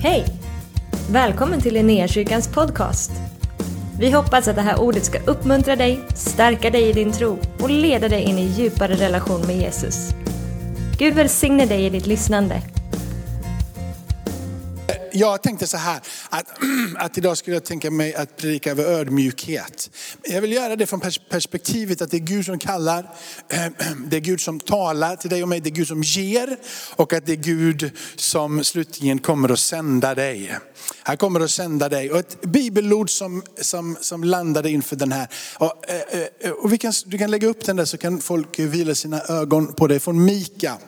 Hej! Välkommen till Linnéakyrkans podcast. Vi hoppas att det här ordet ska uppmuntra dig, stärka dig i din tro och leda dig in i djupare relation med Jesus. Gud välsigne dig i ditt lyssnande. Jag tänkte så här, att, att idag skulle jag tänka mig att predika över ödmjukhet. Jag vill göra det från perspektivet att det är Gud som kallar, det är Gud som talar till dig och mig, det är Gud som ger och att det är Gud som slutligen kommer att sända dig. Han kommer att sända dig. Och ett bibelord som, som, som landade inför den här. Och, eh, eh, och vi kan, du kan lägga upp den där så kan folk vila sina ögon på dig. Från Mika.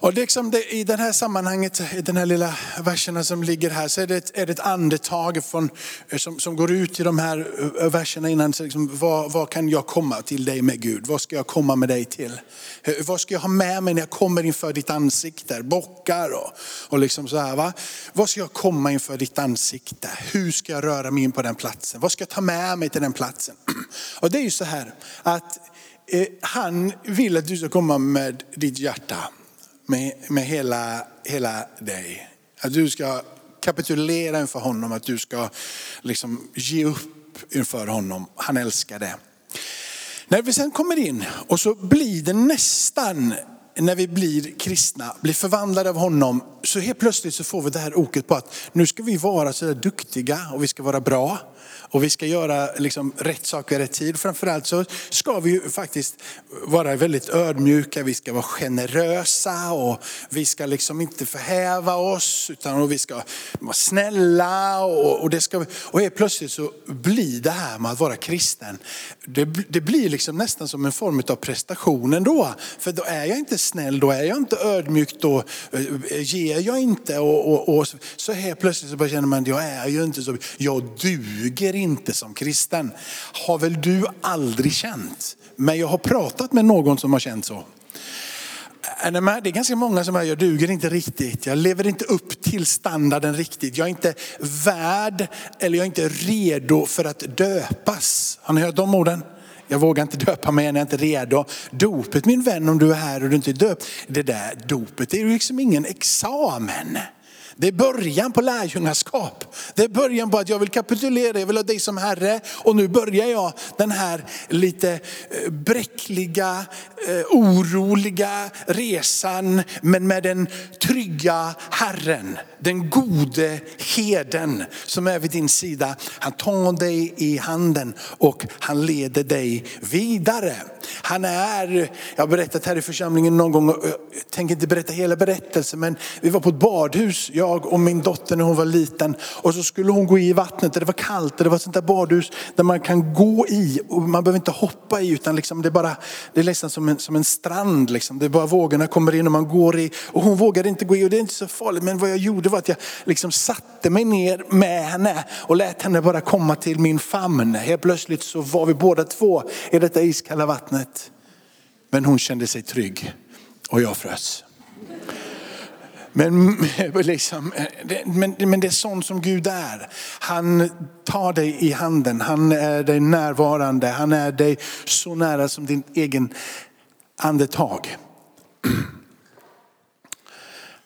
Och liksom det, i det här sammanhanget, i den här lilla verserna som ligger här, så är det ett, är det ett andetag från, som, som går ut i de här verserna innan. Så liksom, vad, vad kan jag komma till dig med Gud? Vad ska jag komma med dig till? Vad ska jag ha med mig när jag kommer inför ditt ansikte? Bockar och, och liksom så här. Va? Vad ska jag komma inför ditt ansikte? Hur ska jag röra mig in på den platsen? Vad ska jag ta med mig till den platsen? Och det är ju så här att eh, han vill att du ska komma med ditt hjärta med, med hela, hela dig. Att du ska kapitulera inför honom, att du ska liksom ge upp inför honom. Han älskar det. När vi sen kommer in och så blir det nästan, när vi blir kristna, blir förvandlade av honom, så helt plötsligt så får vi det här oket på att nu ska vi vara så där duktiga och vi ska vara bra. Och vi ska göra liksom rätt saker i rätt tid. Framförallt så ska vi ju faktiskt vara väldigt ödmjuka, vi ska vara generösa och vi ska liksom inte förhäva oss utan vi ska vara snälla. Och, och, det ska, och helt plötsligt så blir det här med att vara kristen, det, det blir liksom nästan som en form av prestation ändå. För då är jag inte snäll, då är jag inte ödmjuk, då eh, ger jag inte. Och, och, och så helt plötsligt så bara känner man, jag är ju inte så, jag duger inte som kristen. Har väl du aldrig känt? Men jag har pratat med någon som har känt så. Det är ganska många som säger, jag duger inte riktigt. Jag lever inte upp till standarden riktigt. Jag är inte värd eller jag är inte redo för att döpas. Har ni hört de orden? Jag vågar inte döpa mig när jag inte är redo. Dopet min vän om du är här och du inte är döpt. Det där dopet det är ju liksom ingen examen. Det är början på lärjungaskap. Det är början på att jag vill kapitulera, jag vill ha dig som Herre. Och nu börjar jag den här lite eh, bräckliga, eh, oroliga resan. Men med den trygga Herren, den gode heden som är vid din sida. Han tar dig i handen och han leder dig vidare. Han är, jag har berättat här i församlingen någon gång, jag tänker inte berätta hela berättelsen, men vi var på ett badhus, jag jag och min dotter när hon var liten. Och så skulle hon gå i vattnet och det var kallt och det var ett sånt där badhus där man kan gå i och man behöver inte hoppa i utan liksom det är bara, det är nästan som en, som en strand. Liksom. Det är bara vågorna kommer in och man går i. Och hon vågade inte gå i och det är inte så farligt. Men vad jag gjorde var att jag liksom satte mig ner med henne och lät henne bara komma till min famn. Helt plötsligt så var vi båda två i detta iskalla vattnet. Men hon kände sig trygg och jag frös. Men, liksom, men, men det är sånt som Gud är. Han tar dig i handen, han är dig närvarande, han är dig så nära som din egen andetag.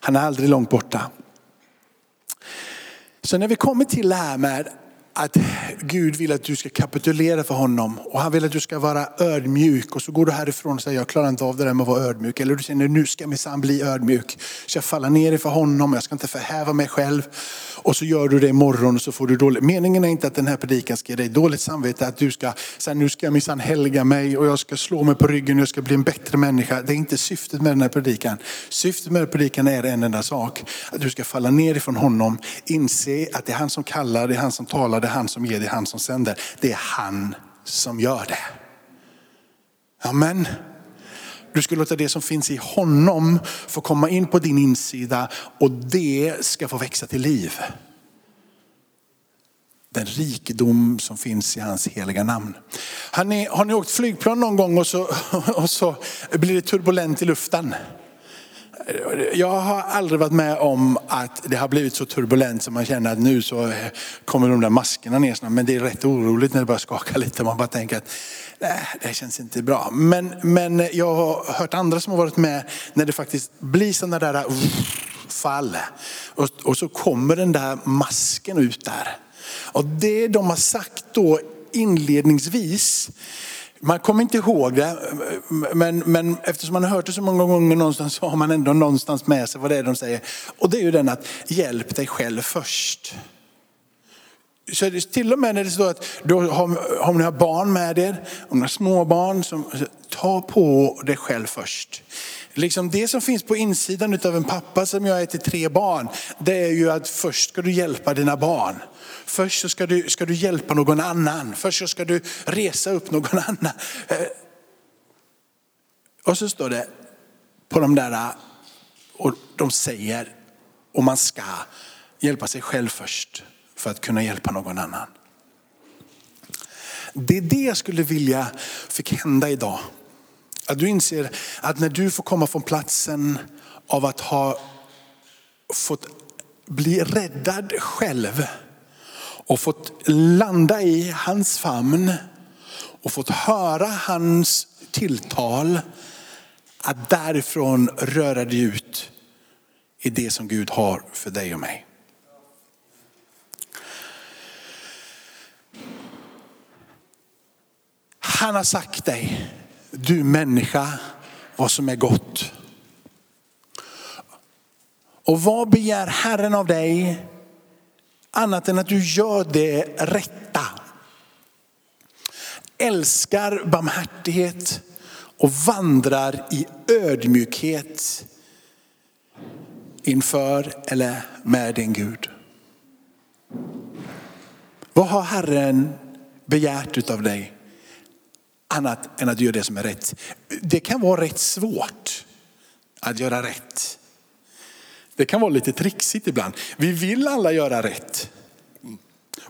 Han är aldrig långt borta. Så när vi kommer till det här med att Gud vill att du ska kapitulera för honom och han vill att du ska vara ödmjuk och så går du härifrån och säger jag klarar inte av det där med att vara ödmjuk. Eller du säger nu ska minsann bli ödmjuk. Så jag faller ner inför honom, jag ska inte förhäva mig själv. Och så gör du det imorgon och så får du dåligt. Meningen är inte att den här predikan ska ge dig dåligt samvete. Att du ska säga nu ska jag minsann helga mig och jag ska slå mig på ryggen och jag ska bli en bättre människa. Det är inte syftet med den här predikan. Syftet med predikan är en enda sak. Att du ska falla ner ifrån honom, inse att det är han som kallar, det är han som talar, det är han som ger, det är han som sänder. Det är han som gör det. Amen. Du ska låta det som finns i honom få komma in på din insida och det ska få växa till liv. Den rikedom som finns i hans heliga namn. Har ni, har ni åkt flygplan någon gång och så, och så blir det turbulent i luften? Jag har aldrig varit med om att det har blivit så turbulent som man känner att nu så kommer de där maskerna ner snart. Men det är rätt oroligt när det börjar skaka lite. Man bara tänker att nej, det känns inte bra. Men, men jag har hört andra som har varit med när det faktiskt blir sådana där uh, fall. Och, och så kommer den där masken ut där. Och det de har sagt då inledningsvis, man kommer inte ihåg det, men, men eftersom man har hört det så många gånger någonstans så har man ändå någonstans med sig vad det är de säger. Och det är ju den att hjälp dig själv först. Så det, till och med när det står att då har, om ni har barn med er, om ni har småbarn, som, ta på dig själv först. Liksom det som finns på insidan av en pappa som jag är till tre barn, det är ju att först ska du hjälpa dina barn. Först så ska du, ska du hjälpa någon annan. Först så ska du resa upp någon annan. Eh, och så står det på de där, eh, och de säger, och man ska hjälpa sig själv först för att kunna hjälpa någon annan. Det är det jag skulle vilja fick hända idag. Att du inser att när du får komma från platsen av att ha fått bli räddad själv och fått landa i hans famn och fått höra hans tilltal, att därifrån röra dig ut i det som Gud har för dig och mig. Han har sagt dig, du människa, vad som är gott. Och vad begär Herren av dig annat än att du gör det rätta? Älskar barmhärtighet och vandrar i ödmjukhet inför eller med din Gud. Vad har Herren begärt av dig? annat än att du gör det som är rätt. Det kan vara rätt svårt att göra rätt. Det kan vara lite trixigt ibland. Vi vill alla göra rätt.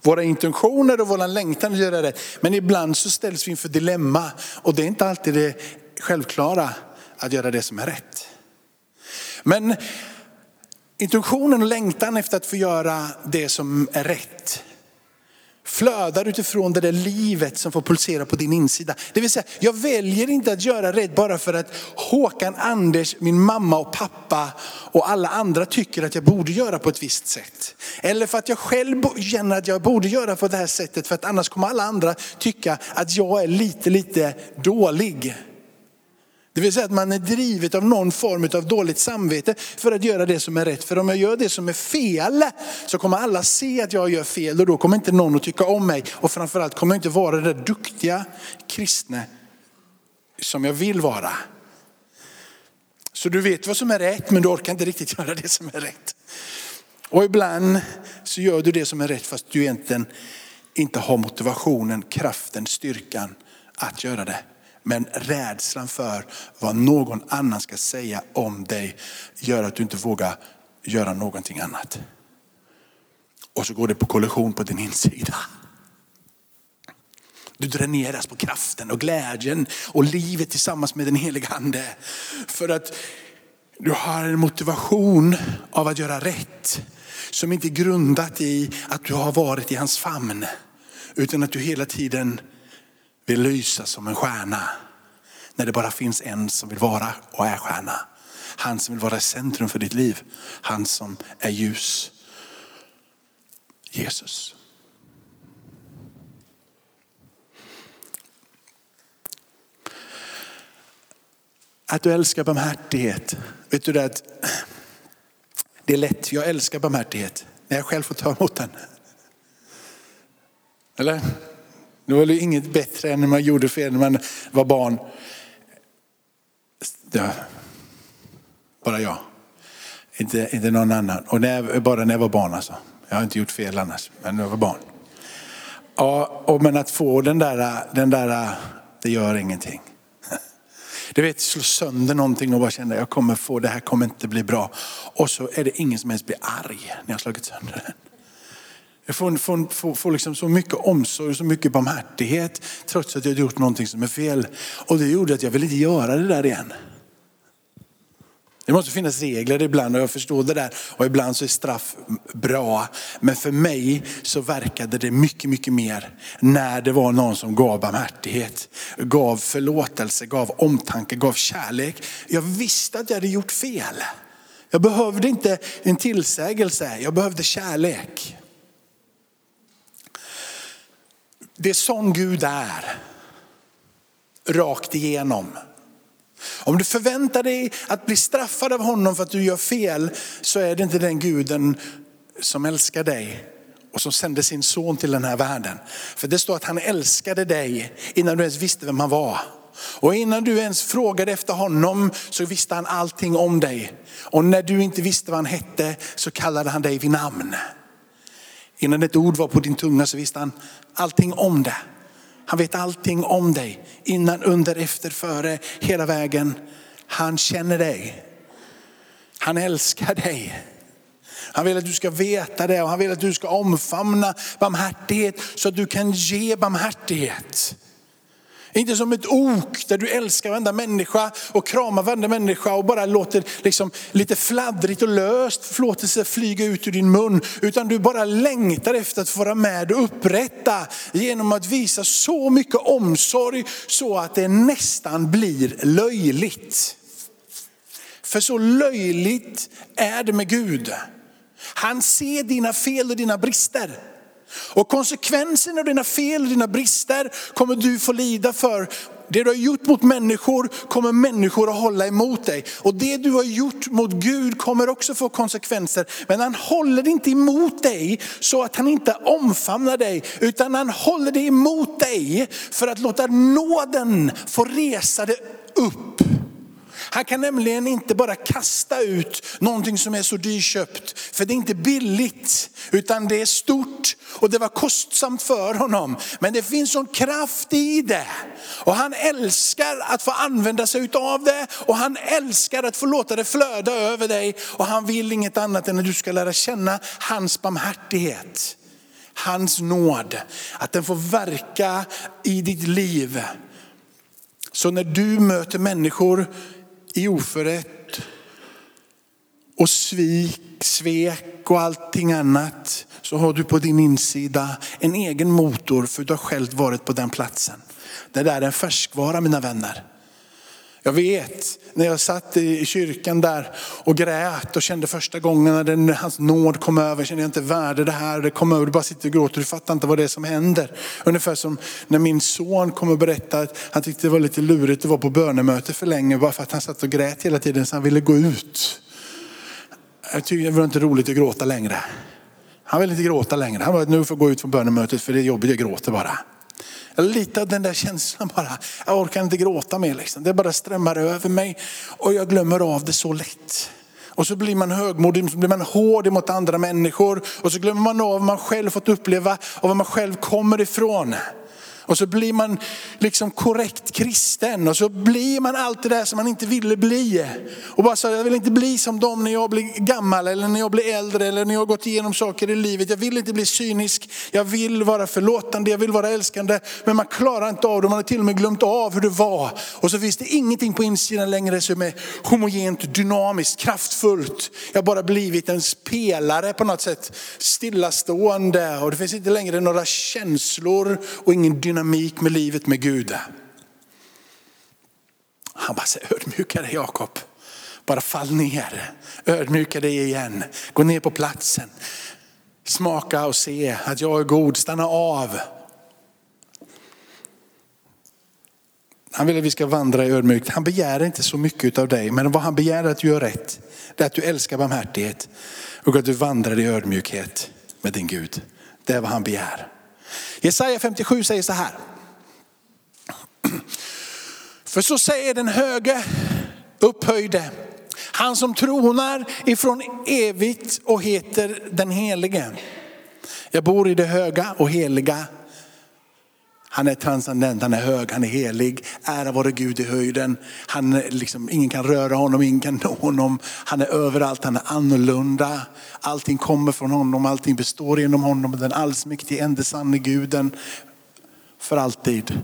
Våra intentioner och våra längtan att göra rätt. Men ibland så ställs vi inför dilemma och det är inte alltid det självklara att göra det som är rätt. Men intentionen och längtan efter att få göra det som är rätt flödar utifrån det där livet som får pulsera på din insida. Det vill säga, jag väljer inte att göra rätt bara för att Håkan, Anders, min mamma och pappa och alla andra tycker att jag borde göra på ett visst sätt. Eller för att jag själv känner att jag borde göra på det här sättet för att annars kommer alla andra tycka att jag är lite, lite dålig. Det vill säga att man är drivet av någon form av dåligt samvete för att göra det som är rätt. För om jag gör det som är fel så kommer alla se att jag gör fel och då kommer inte någon att tycka om mig. Och framförallt kommer jag inte vara den där duktiga kristne som jag vill vara. Så du vet vad som är rätt men du orkar inte riktigt göra det som är rätt. Och ibland så gör du det som är rätt fast du egentligen inte har motivationen, kraften, styrkan att göra det. Men rädslan för vad någon annan ska säga om dig gör att du inte vågar göra någonting annat. Och så går det på kollision på din insida. Du dräneras på kraften och glädjen och livet tillsammans med den heliga ande. För att du har en motivation av att göra rätt som inte är grundat i att du har varit i hans famn. Utan att du hela tiden vill lysa som en stjärna. När det bara finns en som vill vara och är stjärna. Han som vill vara i centrum för ditt liv. Han som är ljus. Jesus. Att du älskar barmhärtighet. Vet du det att det är lätt, jag älskar barmhärtighet när jag själv får ta emot den. Eller? Det var det inget bättre än när man gjorde fel när man var barn. Ja. Bara jag. Inte, inte någon annan. Och när, bara när jag var barn alltså. Jag har inte gjort fel annars, men när jag var barn. Ja, och men att få den där, den där, det gör ingenting. Du vet, slå sönder någonting och bara känna jag kommer få, det här kommer inte bli bra. Och så är det ingen som ens blir arg när jag har slagit sönder den. Jag får, får, får, får liksom så mycket omsorg och så mycket barmhärtighet trots att jag gjort någonting som är fel. Och det gjorde att jag ville inte göra det där igen. Det måste finnas regler ibland och jag förstår det där. Och ibland så är straff bra. Men för mig så verkade det mycket, mycket mer när det var någon som gav barmhärtighet, gav förlåtelse, gav omtanke, gav kärlek. Jag visste att jag hade gjort fel. Jag behövde inte en tillsägelse, jag behövde kärlek. Det är sån Gud är. Rakt igenom. Om du förväntar dig att bli straffad av honom för att du gör fel så är det inte den guden som älskar dig och som sände sin son till den här världen. För det står att han älskade dig innan du ens visste vem han var. Och innan du ens frågade efter honom så visste han allting om dig. Och när du inte visste vad han hette så kallade han dig vid namn. Innan ett ord var på din tunga så visste han allting om det. Han vet allting om dig. Innan, under, efter, före, hela vägen. Han känner dig. Han älskar dig. Han vill att du ska veta det och han vill att du ska omfamna barmhärtighet så att du kan ge barmhärtighet. Inte som ett ok där du älskar varenda människa och kramar varenda människa och bara låter liksom lite fladdrigt och löst förlåtelse flyga ut ur din mun. Utan du bara längtar efter att få vara med och upprätta genom att visa så mycket omsorg så att det nästan blir löjligt. För så löjligt är det med Gud. Han ser dina fel och dina brister. Och konsekvensen av dina fel och dina brister kommer du få lida för. Det du har gjort mot människor kommer människor att hålla emot dig. Och det du har gjort mot Gud kommer också få konsekvenser. Men han håller inte emot dig så att han inte omfamnar dig. Utan han håller det emot dig för att låta nåden få resa det upp. Han kan nämligen inte bara kasta ut någonting som är så dyrköpt. För det är inte billigt, utan det är stort och det var kostsamt för honom. Men det finns sån kraft i det. Och han älskar att få använda sig av det och han älskar att få låta det flöda över dig. Och han vill inget annat än att du ska lära känna hans barmhärtighet. Hans nåd, att den får verka i ditt liv. Så när du möter människor i oförrätt och svik, svek och allting annat så har du på din insida en egen motor för du har själv varit på den platsen. Det där är en färskvara mina vänner. Jag vet när jag satt i kyrkan där och grät och kände första gången när den, hans nåd kom över, kände jag inte värde det här, det kom över, du bara sitter och gråter, du fattar inte vad det är som händer. Ungefär som när min son kom och berättade att han tyckte det var lite lurigt att vara på bönemöte för länge bara för att han satt och grät hela tiden så han ville gå ut. Jag tyckte det var inte roligt att gråta längre. Han ville inte gråta längre. Han var nu får jag gå ut från bönemötet för det är jobbigt, jag gråter bara. Lite av den där känslan bara, jag orkar inte gråta mer. Liksom. Det bara strömmar över mig och jag glömmer av det så lätt. Och så blir man högmodig, så blir man hård mot andra människor och så glömmer man av vad man själv fått uppleva och var man själv kommer ifrån. Och så blir man liksom korrekt kristen och så blir man allt det där som man inte ville bli. Och bara så, jag vill inte bli som dem när jag blir gammal eller när jag blir äldre eller när jag har gått igenom saker i livet. Jag vill inte bli cynisk, jag vill vara förlåtande, jag vill vara älskande. Men man klarar inte av det, man har till och med glömt av hur det var. Och så finns det ingenting på insidan längre som är homogent, dynamiskt, kraftfullt. Jag har bara blivit en spelare på något sätt, stillastående. Och det finns inte längre några känslor och ingen dynamik dynamik med livet med Gud. Han bara säger ödmjuka dig Jakob. Bara fall ner, ödmjuka dig igen, gå ner på platsen. Smaka och se att jag är god, stanna av. Han vill att vi ska vandra i ödmjukt. Han begär inte så mycket av dig, men vad han begär är att du gör rätt. Det är att du älskar barmhärtighet och att du vandrar i ödmjukhet med din Gud. Det är vad han begär. Jesaja 57 säger så här. För så säger den höge upphöjde, han som tronar ifrån evigt och heter den helige. Jag bor i det höga och heliga. Han är transcendent, han är hög, han är helig. Ära vare Gud i höjden. Han liksom, ingen kan röra honom, ingen kan nå honom. Han är överallt, han är annorlunda. Allting kommer från honom, allting består genom honom. Den allsmäktige, ende sanne guden för alltid.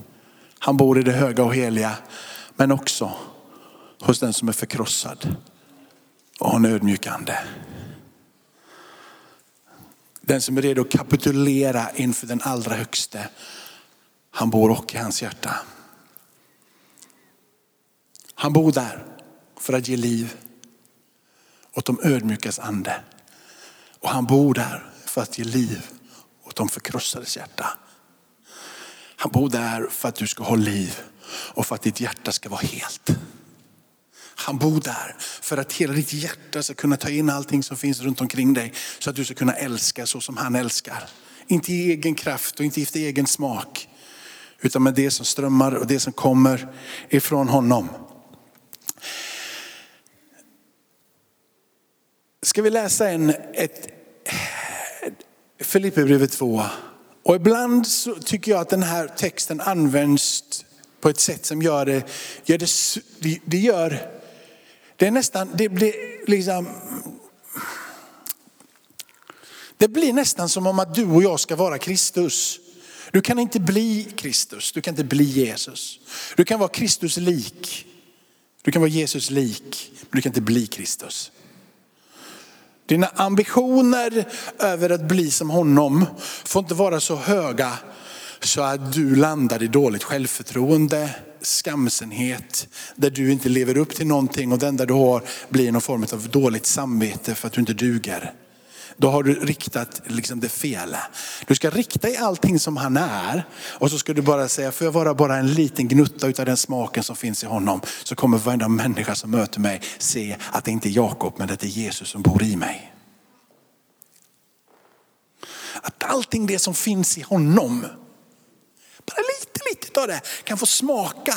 Han bor i det höga och heliga, men också hos den som är förkrossad och har en ödmjukande. Den som är redo att kapitulera inför den allra högste. Han bor också i hans hjärta. Han bor där för att ge liv åt de ödmjukas ande. Och han bor där för att ge liv åt de förkrossades hjärta. Han bor där för att du ska ha liv och för att ditt hjärta ska vara helt. Han bor där för att hela ditt hjärta ska kunna ta in allting som finns runt omkring dig. Så att du ska kunna älska så som han älskar. Inte i egen kraft och inte efter egen smak. Utan med det som strömmar och det som kommer ifrån honom. Ska vi läsa en, ett Filipperbrevet 2. Och ibland så tycker jag att den här texten används på ett sätt som gör det, gör det, det gör, det är nästan, det blir liksom, det blir nästan som om att du och jag ska vara Kristus. Du kan inte bli Kristus, du kan inte bli Jesus. Du kan vara Kristus lik. Du kan vara Jesus lik, men du kan inte bli Kristus. Dina ambitioner över att bli som honom får inte vara så höga så att du landar i dåligt självförtroende, skamsenhet, där du inte lever upp till någonting och det enda du har blir någon form av dåligt samvete för att du inte duger. Då har du riktat liksom det fel. Du ska rikta i allting som han är och så ska du bara säga, får jag vara bara en liten gnutta av den smaken som finns i honom så kommer varenda människa som möter mig se att det inte är Jakob men att det är Jesus som bor i mig. Att allting det som finns i honom, bara lite, lite av det kan få smaka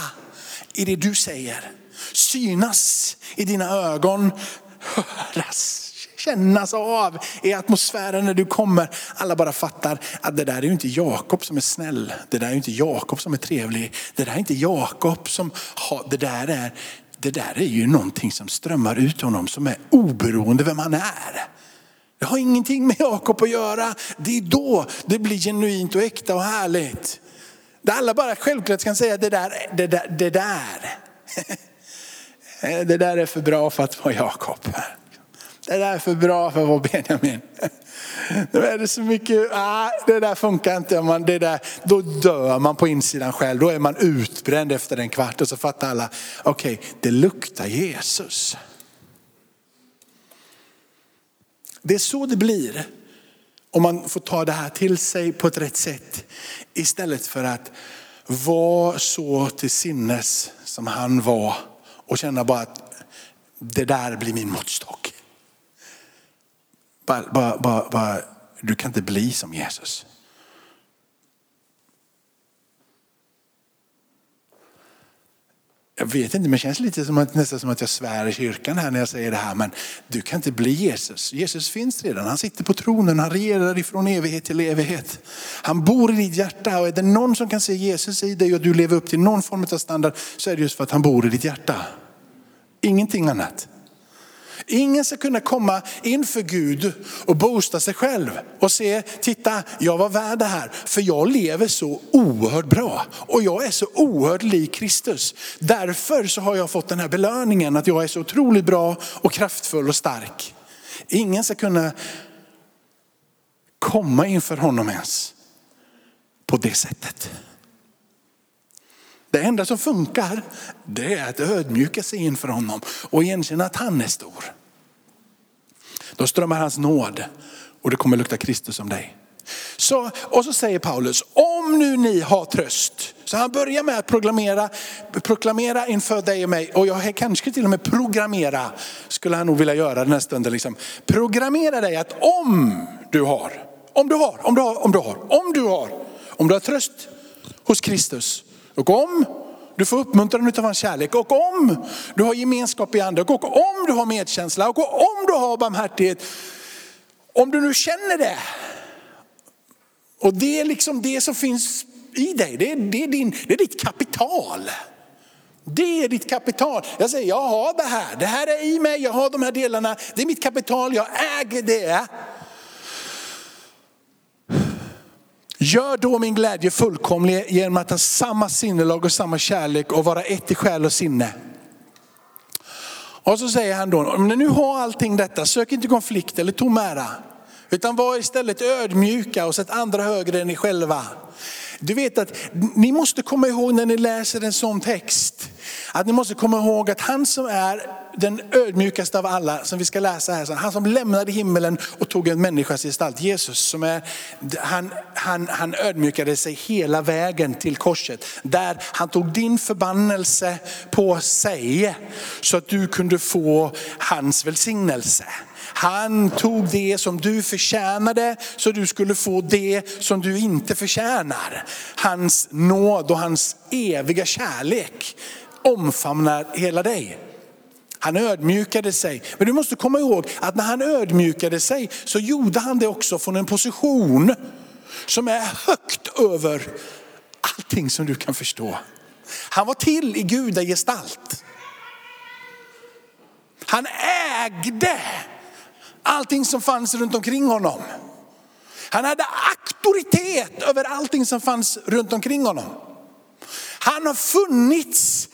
i det du säger. Synas i dina ögon, höras kännas av i atmosfären när du kommer. Alla bara fattar att det där är ju inte Jakob som är snäll. Det där är ju inte Jakob som är trevlig. Det där är inte Jakob som har, det där är, det där är ju någonting som strömmar ut honom som är oberoende vem han är. Det har ingenting med Jakob att göra. Det är då det blir genuint och äkta och härligt. Där alla bara självklart kan säga det där, det där, det där. Det där är för bra för att vara Jakob. Det där är för bra för att vara Benjamin. Då är det så mycket, ah, det där funkar inte. Man, det där, då dör man på insidan själv. Då är man utbränd efter en kvart och så fattar alla, okej okay, det luktar Jesus. Det är så det blir om man får ta det här till sig på ett rätt sätt. Istället för att vara så till sinnes som han var och känna bara att det där blir min måttstock. Bara, bara, bara, bara, du kan inte bli som Jesus. Jag vet inte, men det känns lite som att, nästan som att jag svär i kyrkan här när jag säger det här. Men du kan inte bli Jesus. Jesus finns redan. Han sitter på tronen, han regerar ifrån evighet till evighet. Han bor i ditt hjärta och är det någon som kan se Jesus i dig och du lever upp till någon form av standard så är det just för att han bor i ditt hjärta. Ingenting annat. Ingen ska kunna komma inför Gud och boosta sig själv och se, titta jag var värd det här. För jag lever så oerhört bra och jag är så oerhört lik Kristus. Därför så har jag fått den här belöningen att jag är så otroligt bra och kraftfull och stark. Ingen ska kunna komma inför honom ens på det sättet. Det enda som funkar det är att ödmjuka sig inför honom och erkänna att han är stor. Då strömmar hans nåd och det kommer lukta Kristus om dig. Så, och så säger Paulus, om nu ni har tröst. Så han börjar med att proklamera, proklamera inför dig och mig. Och jag kanske till och med programmera, skulle han nog vilja göra den här stunden. Liksom. Programmera dig att om du har, om du har, om du har, om du har, om du har, om du har tröst hos Kristus. Och om du får uppmuntran av hans kärlek och om du har gemenskap i andra, och om du har medkänsla och om du har barmhärtighet. Om du nu känner det. Och det är liksom det som finns i dig. Det är, det är, din, det är ditt kapital. Det är ditt kapital. Jag säger, jag har det här. Det här är i mig, jag har de här delarna. Det är mitt kapital, jag äger det. Gör då min glädje fullkomlig genom att ha samma sinnelag och samma kärlek och vara ett i själ och sinne. Och så säger han då, om ni nu har allting detta, sök inte konflikt eller tom ära. Utan var istället ödmjuka och sätt andra högre än ni själva. Du vet att ni måste komma ihåg när ni läser en sån text, att ni måste komma ihåg att han som är den ödmjukaste av alla som vi ska läsa här. Han som lämnade himmelen och tog en människas gestalt. Jesus som är, han, han, han ödmjukade sig hela vägen till korset. Där han tog din förbannelse på sig så att du kunde få hans välsignelse. Han tog det som du förtjänade så du skulle få det som du inte förtjänar. Hans nåd och hans eviga kärlek omfamnar hela dig. Han ödmjukade sig. Men du måste komma ihåg att när han ödmjukade sig så gjorde han det också från en position som är högt över allting som du kan förstå. Han var till i gudagestalt. Han ägde allting som fanns runt omkring honom. Han hade auktoritet över allting som fanns runt omkring honom. Han har funnits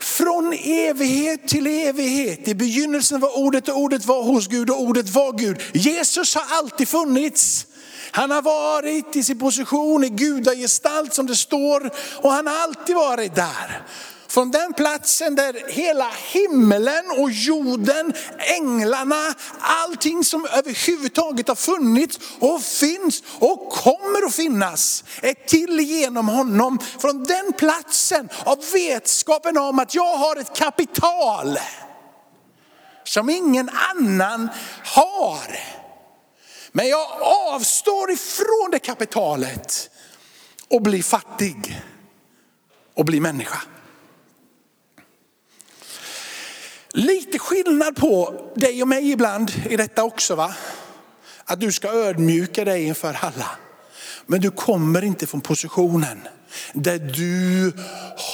från evighet till evighet. I begynnelsen var ordet och ordet var hos Gud och ordet var Gud. Jesus har alltid funnits. Han har varit i sin position i gudagestalt som det står och han har alltid varit där. Från den platsen där hela himlen och jorden, änglarna, allting som överhuvudtaget har funnits och finns och kommer att finnas är till genom honom. Från den platsen av vetskapen om att jag har ett kapital som ingen annan har. Men jag avstår ifrån det kapitalet och blir fattig och blir människa. Lite skillnad på dig och mig ibland i detta också va? Att du ska ödmjuka dig inför alla. Men du kommer inte från positionen där du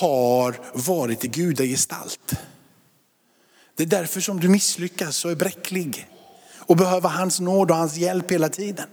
har varit i gudagestalt. Det är därför som du misslyckas och är bräcklig och behöver hans nåd och hans hjälp hela tiden.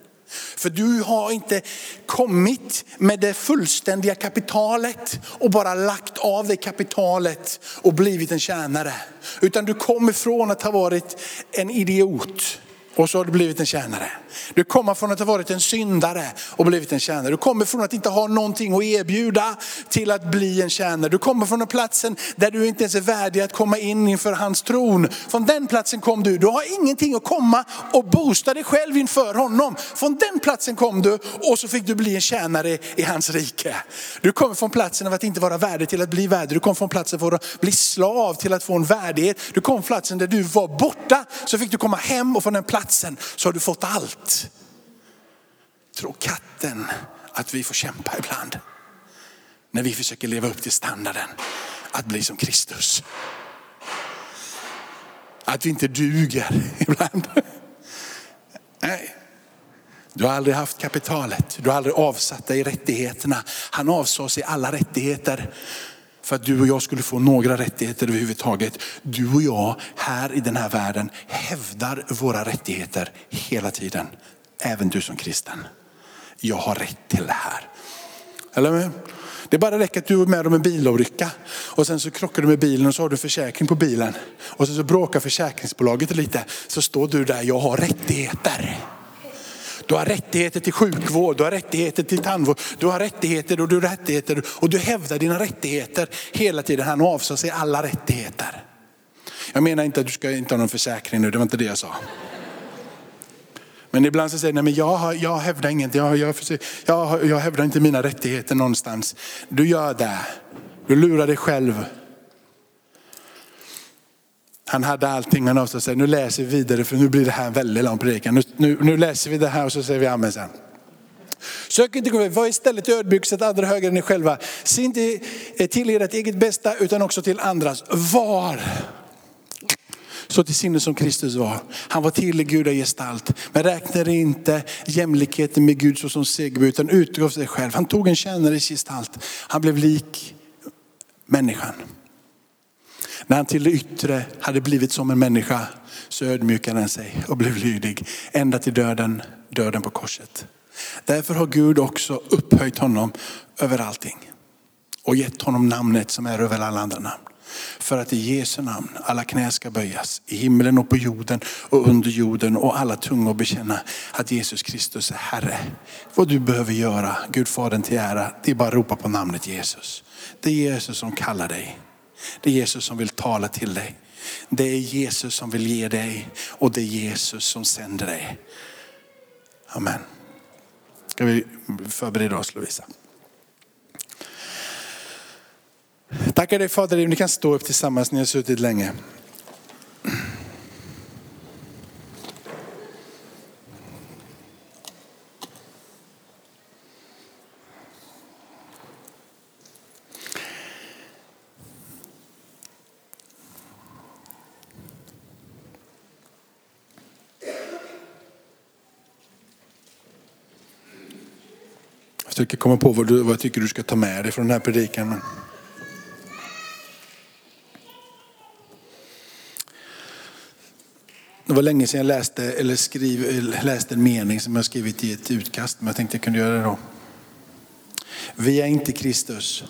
För du har inte kommit med det fullständiga kapitalet och bara lagt av det kapitalet och blivit en tjänare. Utan du kommer från att ha varit en idiot och så har du blivit en tjänare. Du kommer från att ha varit en syndare och blivit en tjänare. Du kommer från att inte ha någonting att erbjuda till att bli en tjänare. Du kommer från en platsen där du inte ens är värdig att komma in inför hans tron. Från den platsen kom du. Du har ingenting att komma och boosta dig själv inför honom. Från den platsen kom du och så fick du bli en tjänare i hans rike. Du kommer från platsen av att inte vara värdig till att bli värdig. Du kom från platsen för att bli slav till att få en värdighet. Du kom från platsen där du var borta så fick du komma hem och från den platsen så har du fått allt. Tror katten att vi får kämpa ibland. När vi försöker leva upp till standarden att bli som Kristus. Att vi inte duger ibland. Nej. Du har aldrig haft kapitalet, du har aldrig avsatt dig rättigheterna. Han avsade sig alla rättigheter för att du och jag skulle få några rättigheter överhuvudtaget. Du och jag här i den här världen hävdar våra rättigheter hela tiden. Även du som kristen. Jag har rätt till det här. Eller Det bara räcker att du är med om en bilolycka och sen så krockar du med bilen och så har du försäkring på bilen. Och sen så bråkar försäkringsbolaget lite. Så står du där, jag har rättigheter. Du har rättigheter till sjukvård, du har rättigheter till tandvård, du har rättigheter och du har rättigheter och du hävdar dina rättigheter hela tiden. Han avsade sig alla rättigheter. Jag menar inte att du ska inte ha någon försäkring nu, det var inte det jag sa. Men ibland så säger nej men jag, jag hävdar inget, jag, jag, jag, jag hävdar inte mina rättigheter någonstans. Du gör det, du lurar dig själv. Han hade allting, han avstod säger, Nu läser vi vidare för nu blir det här en väldigt lång predikan. Nu, nu, nu, läser vi det här och så säger vi amen sen. Sök inte gå var istället ödmjuk, sätt andra högre än er själva. Se inte till ert eget bästa utan också till andras. Var så till sinne som Kristus var. Han var till i gudagestalt, men räknade inte jämlikheten med Gud såsom segerbo utan utgav sig själv. Han tog en tjänares gestalt. Han blev lik människan. När han till det yttre hade blivit som en människa så ödmjukade han sig och blev lydig ända till döden, döden på korset. Därför har Gud också upphöjt honom över allting och gett honom namnet som är över alla andra namn. För att i Jesu namn alla knä ska böjas i himlen och på jorden och under jorden och alla tungor bekänna att Jesus Kristus är Herre. Vad du behöver göra, Gud Fadern till ära, det är bara att ropa på namnet Jesus. Det är Jesus som kallar dig. Det är Jesus som vill tala till dig. Det är Jesus som vill ge dig och det är Jesus som sänder dig. Amen. Ska vi förbereda oss Lovisa? Tackar dig Fader, ni kan stå upp tillsammans, ni har suttit länge. Försöker komma på vad, du, vad jag tycker du ska ta med dig från den här predikan. Men... Det var länge sedan jag läste, eller skriv, läste en mening som jag skrivit i ett utkast, men jag tänkte jag kunde göra det då. Vi är inte Kristus,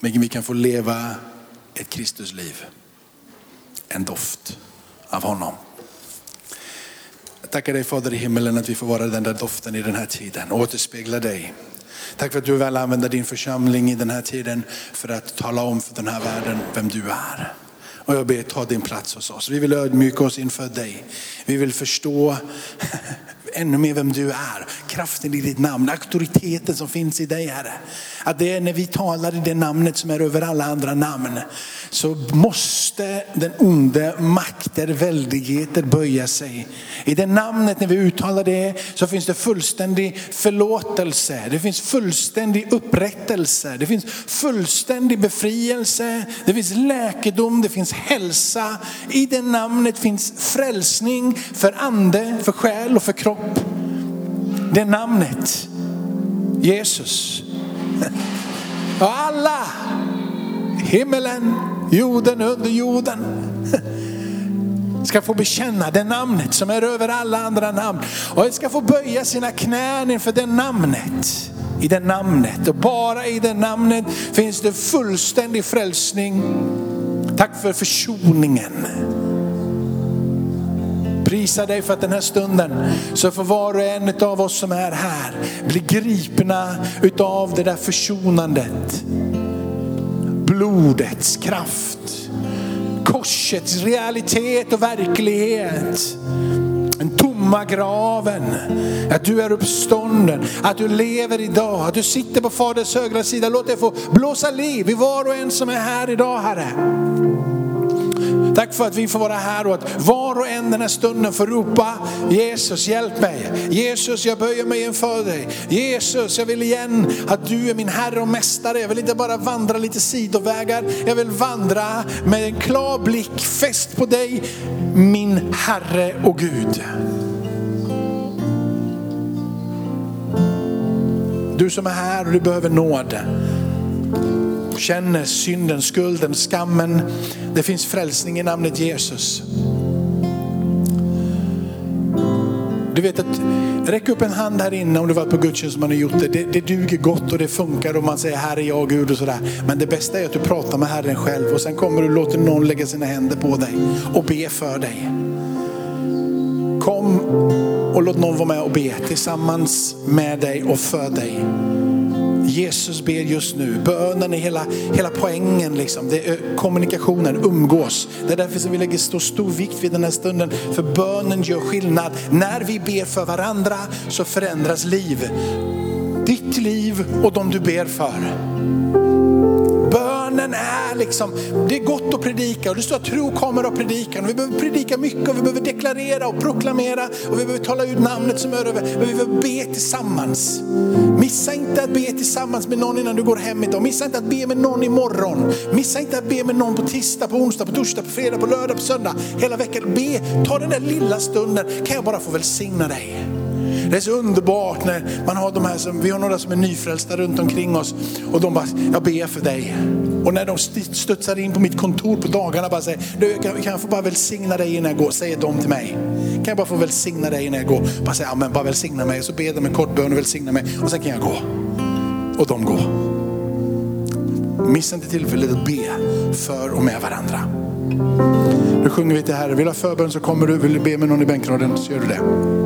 men vi kan få leva ett Kristusliv. En doft av honom. Jag tackar dig Fader i himmelen att vi får vara den där doften i den här tiden och återspegla dig. Tack för att du väl använder din församling i den här tiden för att tala om för den här världen vem du är. Och jag ber ta din plats hos oss. Vi vill ödmjuka oss inför dig. Vi vill förstå ännu mer vem du är. Kraften i ditt namn, auktoriteten som finns i dig Herre. Att det är när vi talar i det namnet som är över alla andra namn. Så måste den onde makter, väldigheter böja sig. I det namnet när vi uttalar det så finns det fullständig förlåtelse. Det finns fullständig upprättelse. Det finns fullständig befrielse. Det finns läkedom, det finns hälsa. I det namnet finns frälsning för ande, för själ och för kropp. Det namnet, Jesus. Och alla, himmelen, jorden, under jorden ska få bekänna det namnet som är över alla andra namn. Och ska få böja sina knän inför det namnet. I det namnet och bara i det namnet finns det fullständig frälsning. Tack för försoningen. Prisa dig för att den här stunden så får var och en av oss som är här bli gripna utav det där försonandet. Blodets kraft, korsets realitet och verklighet. Den tomma graven, att du är uppstånden, att du lever idag, att du sitter på Faders högra sida. Låt det få blåsa liv i var och en som är här idag Herre. Tack för att vi får vara här och att var och en den här stunden får ropa Jesus hjälp mig. Jesus jag böjer mig inför dig. Jesus jag vill igen att du är min Herre och Mästare. Jag vill inte bara vandra lite sidovägar. Jag vill vandra med en klar blick fäst på dig min Herre och Gud. Du som är här och du behöver nåd känner synden, skulden, skammen. Det finns frälsning i namnet Jesus. Du vet att, räck upp en hand här inne om du varit på gudstjänst som man har gjort det. det. Det duger gott och det funkar och man säger här är jag Gud och sådär. Men det bästa är att du pratar med Herren själv och sen kommer du och låter någon lägga sina händer på dig och be för dig. Kom och låt någon vara med och be tillsammans med dig och för dig. Jesus ber just nu. Bönen är hela, hela poängen. Liksom. Det är kommunikationen, umgås. Det är därför som vi lägger så stor vikt vid den här stunden. För bönen gör skillnad. När vi ber för varandra så förändras liv. Ditt liv och de du ber för. Är liksom, det är gott att predika och det står att tro kommer av predikan. Vi behöver predika mycket och vi behöver deklarera och proklamera och vi behöver tala ut namnet som är över. Men vi behöver be tillsammans. Missa inte att be tillsammans med någon innan du går hem idag. Missa inte att be med någon imorgon. Missa inte att be med någon på tisdag, på onsdag, på torsdag, på fredag, på lördag, på söndag. Hela veckan. Be, ta den där lilla stunden. Kan jag bara få välsigna dig? Det är så underbart när man har de här som, vi har några som är nyfrälsta runt omkring oss och de bara, jag ber för dig. Och när de studsar in på mitt kontor på dagarna bara säger, du kan, kan jag få bara välsigna dig innan jag går, säger de till mig. Kan jag bara få välsigna dig innan jag går? Bara säga, amen, bara välsigna mig. Och Så ber de en kort bön och välsigna mig och sen kan jag gå. Och de går. Missa inte tillfället att be för och med varandra. Nu sjunger vi till Herre. Vill du ha förbön så kommer du. Vill du be med någon i bänkraden så gör du det.